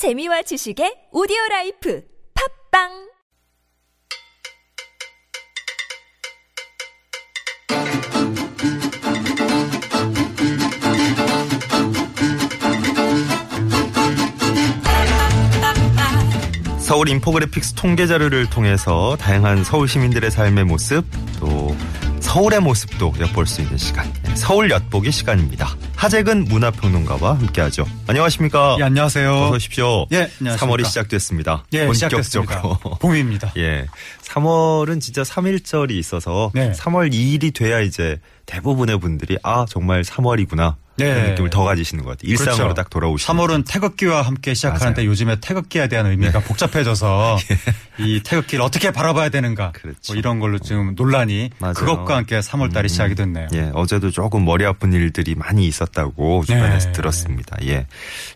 재미와 지식의 오디오 life 팟빵 서울 infographics 통계 자료를 통해서 다양한 서울 시민들의 삶의 모습 또 서울의 모습도 엿볼 수 있는 시간 네, 서울 엿보기 시간입니다. 하재근 문화평론가와 함께하죠. 안녕하십니까? 예, 안녕하세요. 어서 오십시오. 예, 안녕하십니까. 3월이 시작됐습니다. 예, 본격적으로. 시작됐습니다. 봄입니다. 예. 3월은 진짜 3일절이 있어서 네. 3월 2일이 돼야 이제 대부분의 분들이 아 정말 3월이구나 네. 그런 느낌을 더 가지시는 것 같아요. 일상으로 그렇죠. 딱 돌아오시는 3월은 태극기와 함께 시작하는데 맞아요. 네. 요즘에 태극기에 대한 의미가 복잡해져서 이 태극기를 어떻게 바라봐야 되는가 그렇죠. 뭐 이런 걸로 지금 논란이 맞아요. 그것과 함께 3월달이 시작이 됐네요. 예, 어제도 조금 머리 아픈 일들이 많이 있었다고 주변에서 네. 들었습니다. 예.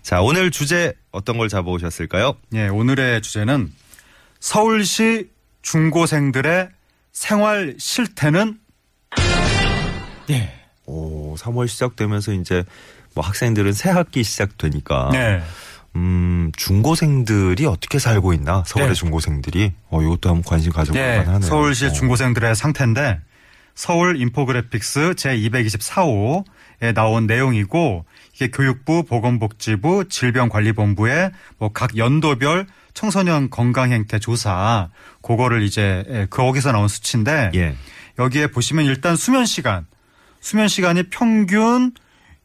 자, 오늘 주제 어떤 걸 잡아오셨을까요? 예, 오늘의 주제는 서울시 중고생들의 생활 실태는 예. 오, 3월 시작되면서 이제 뭐 학생들은 새 학기 시작되니까 네. 음, 중고생들이 어떻게 살고 있나? 서울의 네. 중고생들이 어, 이것도 한번 관심 가져볼 네, 만하네요. 서울시 어. 중고생들의 상태인데 서울 infographics 제 224호에 나온 내용이고 이게 교육부, 보건복지부, 질병관리본부의 뭐 각 연도별 청소년 건강 행태 조사 그거를 이제 예, 거기서 나온 수치인데 예. 여기에 보시면 일단 수면 시간 수면 시간이 평균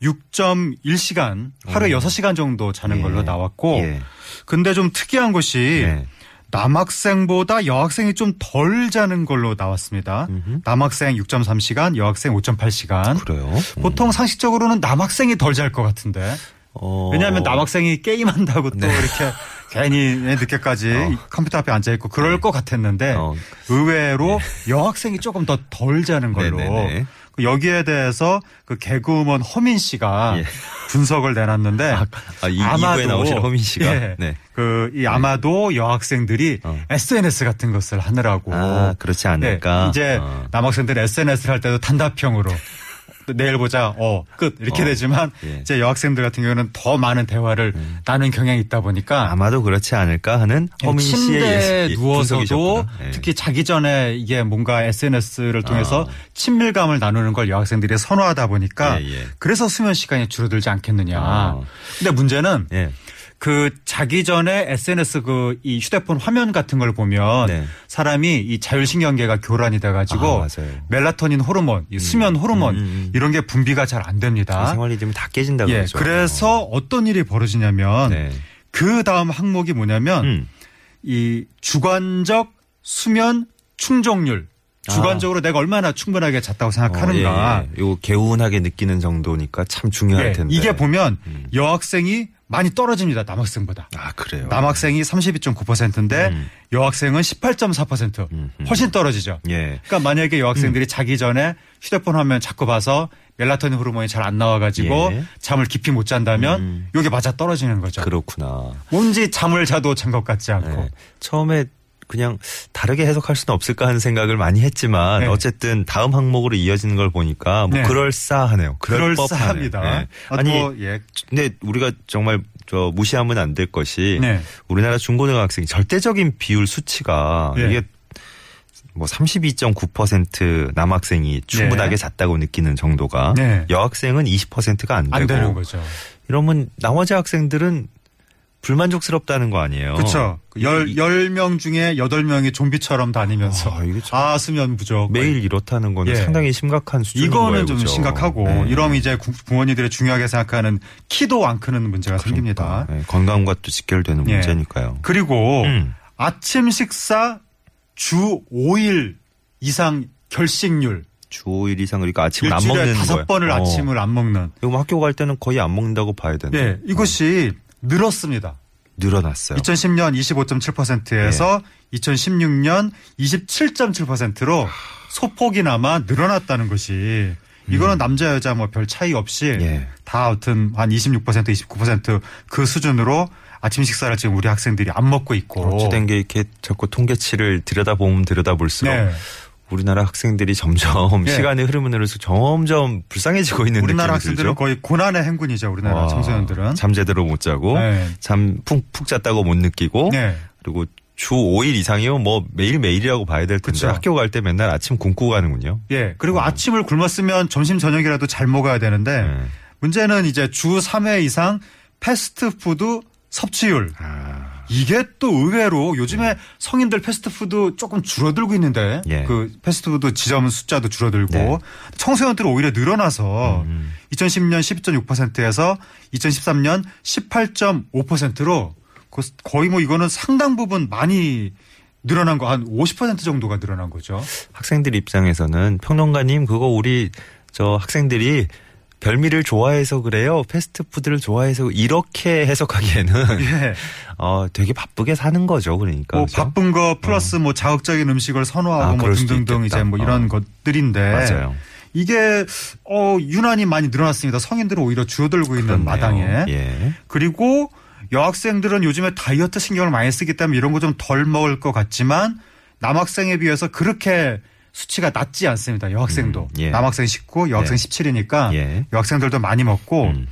6.1시간 하루에 6시간 정도 자는 예. 걸로 나왔고 예. 근데 좀 특이한 것이 네. 남학생보다 여학생이 좀 덜 자는 걸로 나왔습니다. 음흠. 남학생 6.3시간, 여학생 5.8시간. 그래요. 음. 보통 상식적으로는 남학생이 덜 잘 것 같은데. 어. 왜냐하면 남학생이 게임한다고 또 네. 이렇게 괜히 늦게까지 어. 컴퓨터 앞에 앉아 있고 그럴 것 같았는데 어. 의외로 여학생이 조금 더 덜 자는 걸로 네네네. 그 여기에 대해서 그 개그우먼 허민 씨가 예. 분석을 내놨는데 아, 아, 이, 이부에 나오신 허민 씨가 예, 네. 그, 이 아마도 여학생들이 어. SNS 같은 것을 하느라고. 아, 그렇지 않을까? 네, 이제 어. 남학생들이 SNS를 할 때도 단답형으로. 내일 보자, 어, 끝. 이렇게 어. 되지만, 예. 음. 이제 여학생들 같은 경우는 더 많은 대화를 나눈 경향이 있다 보니까. 아마도 그렇지 않을까 하는 허민 씨의 침대에 예- 누워서도. 예. 특히 자기 전에 이게 뭔가 SNS를 통해서 아. 친밀감을 나누는 걸 여학생들이 선호하다 보니까 예, 예. 그래서 수면 시간이 줄어들지 않겠느냐. 아. 근데 문제는 예. 그 자기 전에 SNS 그 이 휴대폰 화면 같은 걸 보면 네. 사람이 이 자율신경계가 교란이 돼가지고 아. 멜라토닌 호르몬, 이 수면 호르몬 음, 음. 이런 게 분비가 잘 안 됩니다. 생활 리듬이 다 깨진다 예, 그러죠. 그래서 어떤 일이 벌어지냐면 네. 그 다음 항목이 뭐냐면 음. 이 주관적 수면 충족률. 주관적으로 내가 얼마나 충분하게 잤다고 생각하는가. 아. 어, 예, 예. 요거 개운하게 느끼는 정도니까 참 중요할 예, 텐데. 이게 보면 음. 여학생이 많이 떨어집니다. 남학생보다. 아 그래요. 남학생이 32.9%인데 음. 여학생은 18.4% 음, 음. 훨씬 떨어지죠. 예. 그러니까 만약에 여학생들이 자기 전에 휴대폰 화면 자꾸 봐서 멜라토닌 호르몬이 잘 안 나와가지고 예. 잠을 깊이 못 잔다면 음. 이게 맞아 떨어지는 거죠. 그렇구나. 뭔지 잠을 자도 잔 것 같지 않고. 네. 처음에 그냥 다르게 해석할 수는 없을까 하는 생각을 많이 했지만 네. 어쨌든 다음 항목으로 이어지는 걸 보니까 뭐 네. 그럴싸하네요. 그럴 그럴싸합니다. 네. 아, 아니 또, 예. 근데 우리가 정말 저 무시하면 안 될 것이 네. 우리나라 중고등학생 절대적인 비율 수치가 예. 이게 뭐 32.9% 남학생이 충분하게 네. 잤다고 느끼는 정도가 네. 여학생은 20%가 안 되고 안 되는 거죠. 이러면 나머지 학생들은 불만족스럽다는 거 아니에요. 그렇죠. 열, 열 명 중에 여덟 명이 좀비처럼 다니면서. 아, 이게 참 아, 수면 부족. 매일 이렇다는 거는 예. 상당히 심각한 수준인 이거는 거예요. 좀 그죠? 심각하고 네. 이러면 이제 구- 부모님들이 중요하게 생각하는 키도 안 크는 문제가 생깁니다. 그러니까, 네, 건강과 또 직결되는 예. 문제니까요. 그리고 음. 아침 식사 주 5일 이상 결식률. 주 5일 이상 그러니까 아침을 안 일주일에 먹는 다섯 거예요. 번을 어. 아침을 안 먹는. 이거 뭐 학교 갈 때는 거의 안 먹는다고 봐야 되는데 예, 이것이 늘었습니다. 늘어났어요. 2010년 25.7%에서 예. 2016년 27.7%로 소폭이나마 늘어났다는 것이 이거는 남자 여자 뭐 별 차이 없이 음. 예. 다 하여튼 한 26% 29%그 수준으로 아침 식사를 지금 우리 학생들이 안 먹고 있고 어찌된 게 이렇게 자꾸 통계치를 들여다보면 들여다볼수록 네. 우리나라 학생들이 점점 예. 시간의 흐름을 흐르면서 점점 불쌍해지고 있는 우리나라 학생들은. 거의 고난의 행군이죠. 우리나라 와, 청소년들은. 잠 제대로 못 자고 네. 잠푹푹 잤다고 못 느끼고 네. 그리고 주 5일 이상이면 뭐 매일 매일이라고 봐야 될 텐데 그쵸. 학교 갈 때 맨날 아침 굶고 가는군요. 예. 그리고 아침을 굶었으면 점심 저녁이라도 잘 먹어야 되는데 네. 문제는 이제 주 3회 이상 패스트푸드 섭취율. 아, 이게 또 의외로 요즘에 성인들 패스트푸드 조금 줄어들고 있는데 예. 그 패스트푸드 지점 숫자도 줄어들고 네. 청소년들은 오히려 늘어나서 음. 2010년 12.6%에서 2013년 18.5%로 거의 뭐 이거는 상당 부분 많이 늘어난 거 한 50% 정도가 늘어난 거죠. 학생들 입장에서는 평론가님 그거 우리 저 학생들이 별미를 좋아해서 그래요. 패스트푸드를 좋아해서 이렇게 해석하기에는 예. 어 되게 바쁘게 사는 거죠. 그러니까 뭐 그죠? 바쁜 거 플러스 뭐 자극적인 음식을 선호하고 아, 뭐 등등등. 이제 뭐 이런 어. 것들인데 맞아요. 이게 어 유난히 많이 늘어났습니다. 성인들은 오히려 줄어들고 있는 그렇네요. 마당에 예. 그리고 여학생들은 요즘에 다이어트 신경을 많이 쓰기 때문에 이런 거 좀 덜 먹을 것 같지만 남학생에 비해서 그렇게 수치가 낮지 않습니다. 여학생도 음, 예. 남학생 19, 여학생 네. 17이니까 예. 여학생들도 많이 먹고 음.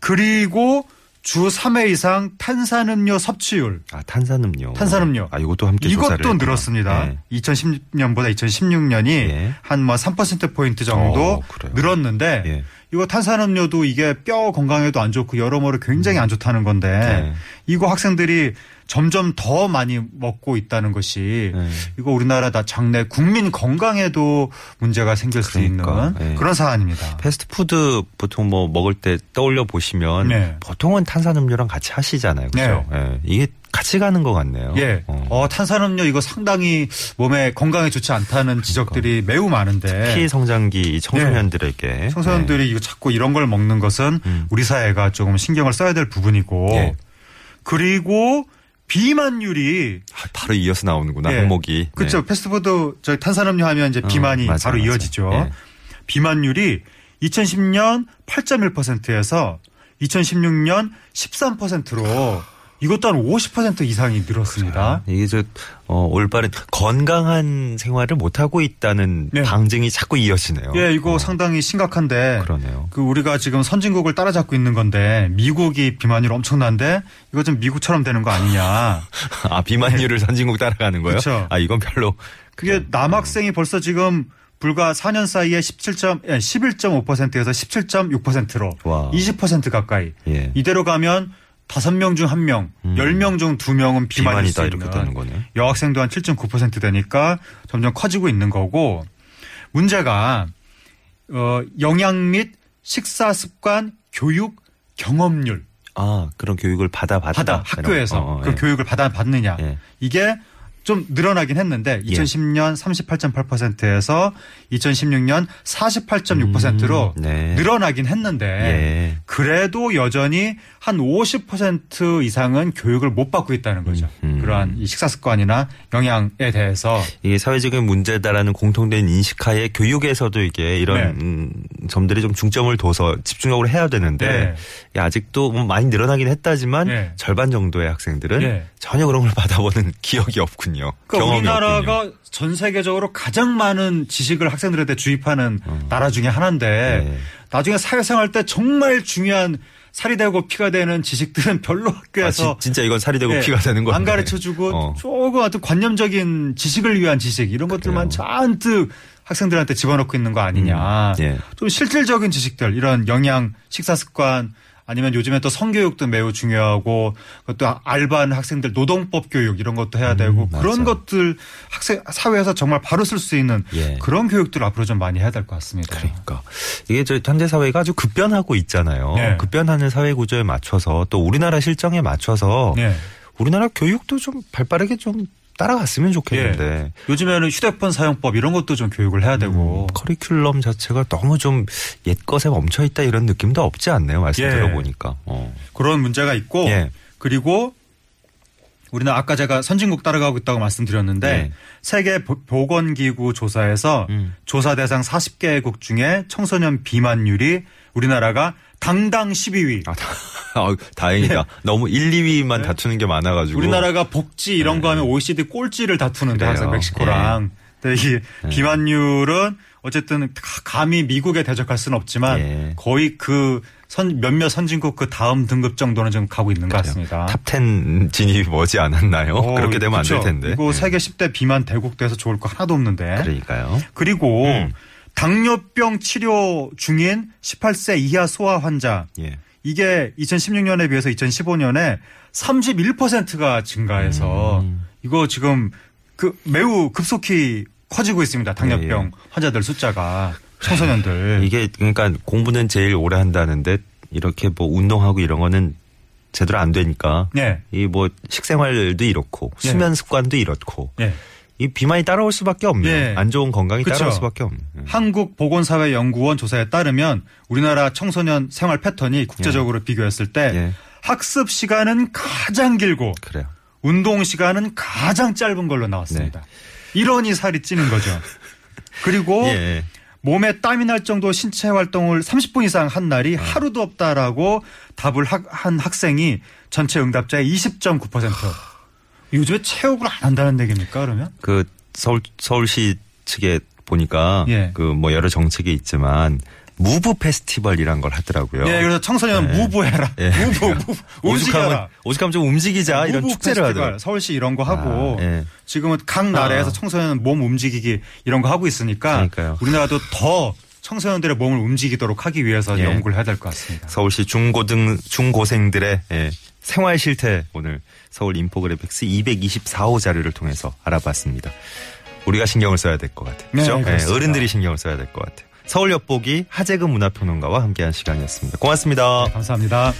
그리고 주 3회 이상 탄산음료 섭취율 아 탄산음료. 탄산음료. 아 이것도 함께 조사를 이것도 했구나. 늘었습니다. 예. 2010년보다 2016년이 예. 한뭐 3% 포인트 정도 어, 그래요. 늘었는데 예. 이거 탄산음료도 이게 뼈 건강에도 안 좋고 여러모로 굉장히 안 좋다는 건데 네. 이거 학생들이 점점 더 많이 먹고 있다는 것이 네. 이거 우리나라 다 장내 국민 건강에도 문제가 생길 수 그러니까, 있는 예. 그런 사안입니다. 패스트푸드 보통 뭐 먹을 때 떠올려 보시면 네. 보통은 탄산음료랑 같이 하시잖아요. 그렇죠? 예. 이게 같이 가는 것 같네요. 예. 어. 어, 탄산음료 이거 상당히 몸에 건강에 좋지 않다는 지적들이 매우 많은데 그러니까. 피 성장기 이 청소년들에게 네. 청소년들이 이거 자꾸 이런 걸 먹는 것은 음. 우리 사회가 조금 신경을 써야 될 부분이고 예. 그리고 비만율이 아, 바로 이어서 나오는구나 예. 항목이. 그렇죠. 네. 패스트푸드 저 탄산음료 하면 이제 어, 비만이 맞아, 바로 맞아. 이어지죠. 예. 비만율이 2010년 8.1%에서 2016년 13%로 이것도 한 50% 이상이 늘었습니다. 이게 저 어, 올바른 건강한 생활을 못 하고 있다는 네. 방증이 자꾸 이어지네요. 예, 이거 어, 상당히 심각한데 그러네요. 그 우리가 지금 선진국을 따라잡고 있는 건데 미국이 비만율 엄청난데 이거 좀 미국처럼 되는 거 아니냐. 아 비만율을 선진국 따라가는 거예요? 그렇죠. 아 이건 별로 그게 남학생이 벌써 지금 불과 4년 사이에 17점, 예, 11.5%에서 17.6%로 와. 20% 가까이. 예. 이대로 가면 5명 중 1명, 음. 10명 중 2명은 비만일 수 비만이다 있는 이렇게 되는 거네요. 여학생도 한 7.9% 되니까 점점 커지고 있는 거고 문제가 어, 영양 및 식사 습관 교육 경험률 아 그런 교육을 받아 받다 받아 학교에서 어, 어, 그 예. 교육을 받아 받느냐 예. 이게 좀 늘어나긴 했는데 예. 2010년 38.8%에서 2016년 48.6%로 음, 네. 늘어나긴 했는데 예. 그래도 여전히 한 50% 이상은 교육을 못 받고 있다는 거죠. 음, 음. 그러한 이 식사 습관이나 영양에 대해서 이게 사회적인 문제다라는 공통된 인식하에 교육에서도 이게 이런 네. 음, 점들이 좀 중점을 둬서 집중적으로 해야 되는데 네. 이 아직도 뭐 많이 늘어나긴 했다지만 네. 절반 정도의 학생들은 네. 전혀 그런 걸 받아보는 기억이 없군요. 그러니까 경험이 우리나라가. 전 세계적으로 가장 많은 지식을 학생들한테 주입하는 나라 중에 하나인데 어. 네. 나중에 사회생활 때 정말 중요한 살이 되고 피가 되는 지식들은 별로 아, 학교에서 진, 진짜 이건 살이 되고 예, 피가 되는 건데 안 가르쳐 주고 어. 조금 어떤 관념적인 지식을 위한 지식 이런 것들만 잔뜩 학생들한테 집어넣고 있는 거 아니냐. 음, 예. 좀 실질적인 지식들 이런 영양, 식사 습관 아니면 요즘에 또 성교육도 매우 중요하고 그것도 알바하는 학생들 노동법 교육 이런 것도 해야 되고 음. 그런 것들 학생 사회에서 정말 바로 쓸 수 있는 예. 그런 교육들 앞으로 좀 많이 해야 될 것 같습니다. 그러니까 이게 저 현대 사회가 아주 급변하고 있잖아요. 네. 급변하는 사회 구조에 맞춰서 또 우리나라 실정에 맞춰서 네. 우리나라 교육도 좀 발빠르게 좀 따라갔으면 좋겠는데 예. 요즘에는 휴대폰 사용법 이런 것도 좀 교육을 해야 되고 음, 커리큘럼 자체가 너무 좀 옛것에 멈춰 있다 이런 느낌도 없지 않네요. 말씀 예. 들어보니까. 어. 그런 문제가 있고 예. 그리고 우리는 아까 제가 선진국 따라가고 있다고 말씀드렸는데 네. 세계 보- 보건기구 조사에서 음. 조사 대상 40개국 중에 청소년 비만율이 우리나라가 당당 12위. 아, 다, 아, 다행이다. 너무 1, 2위만 다투는 게 많아가지고. 우리나라가 복지 이런 거 네. 하면 OECD 꼴찌를 다투는데 그래요. 항상 멕시코랑 근데 이 네. 비만율은 어쨌든 가- 감히 미국에 대적할 수는 없지만 예. 거의 그 선, 몇몇 선진국 그 다음 등급 정도는 지금 가고 있는 것 같습니다. top 10 진입이 머지 않았나요? 어, 그렇게 되면 안 될. 텐데. 이거 예. 세계 10대 비만 대국돼서 좋을 거 하나도 없는데. 그러니까요. 그리고 음. 당뇨병 치료 중인 18세 이하 소아 환자 예. 이게 2016년에 비해서 2015년에 31%가 증가해서 음. 이거 지금 그 매우 급속히 커지고 있습니다. 당뇨병 예, 예. 환자들 숫자가 청소년들. 이게 그러니까 공부는 제일 오래 한다는데 이렇게 뭐 운동하고 이런 거는 제대로 안 되니까 예. 이뭐 식생활도 이렇고 예. 수면 습관도 이렇고 예. 이 비만이 따라올 수밖에 없네요. 예. 안 좋은 건강이 그쵸. 따라올 수밖에 없네. 한국보건사회연구원 조사에 따르면 우리나라 청소년 생활 패턴이 국제적으로 비교했을 때 예. 학습 시간은 가장 길고 그래요. 운동 시간은 가장 짧은 걸로 나왔습니다. 이러니 살이 찌는 거죠. 그리고 예. 몸에 땀이 날 정도 신체 활동을 30분 이상 한 날이 어. 하루도 없다라고 답을 하- 한 학생이 전체 응답자의 20.9%. 요즘에 체육을 안 한다는 얘기입니까, 그러면? 그 서울 서울시 측에 보니까 예. 그뭐 여러 정책이 있지만 무브 페스티벌이란 걸 하더라고요. 네, 그래서 청소년 예. 무부해라. 예. 무부, 무부. 움직여라. 오죽하면 오죽하면 좀 움직이자 이런 축제를 하더라고요. 서울시 이런 거 하고 아, 예. 지금은 각 나라에서 아. 청소년 몸 움직이기 이런 거 하고 있으니까 그러니까요. 우리나라도 더 청소년들의 몸을 움직이도록 하기 위해서 예. 연구를 해야 될 것 같습니다. 서울시 중고등 중고생들의 예, 생활 실태 오늘 서울 infographics 224호 자료를 통해서 알아봤습니다. 우리가 신경을 써야 될 것 같아요. 네, 그죠? 예. 어른들이 신경을 써야 될 것 같아요. 서울 엿보기 하재근 문화평론가와 함께한 시간이었습니다. 고맙습니다. 감사합니다.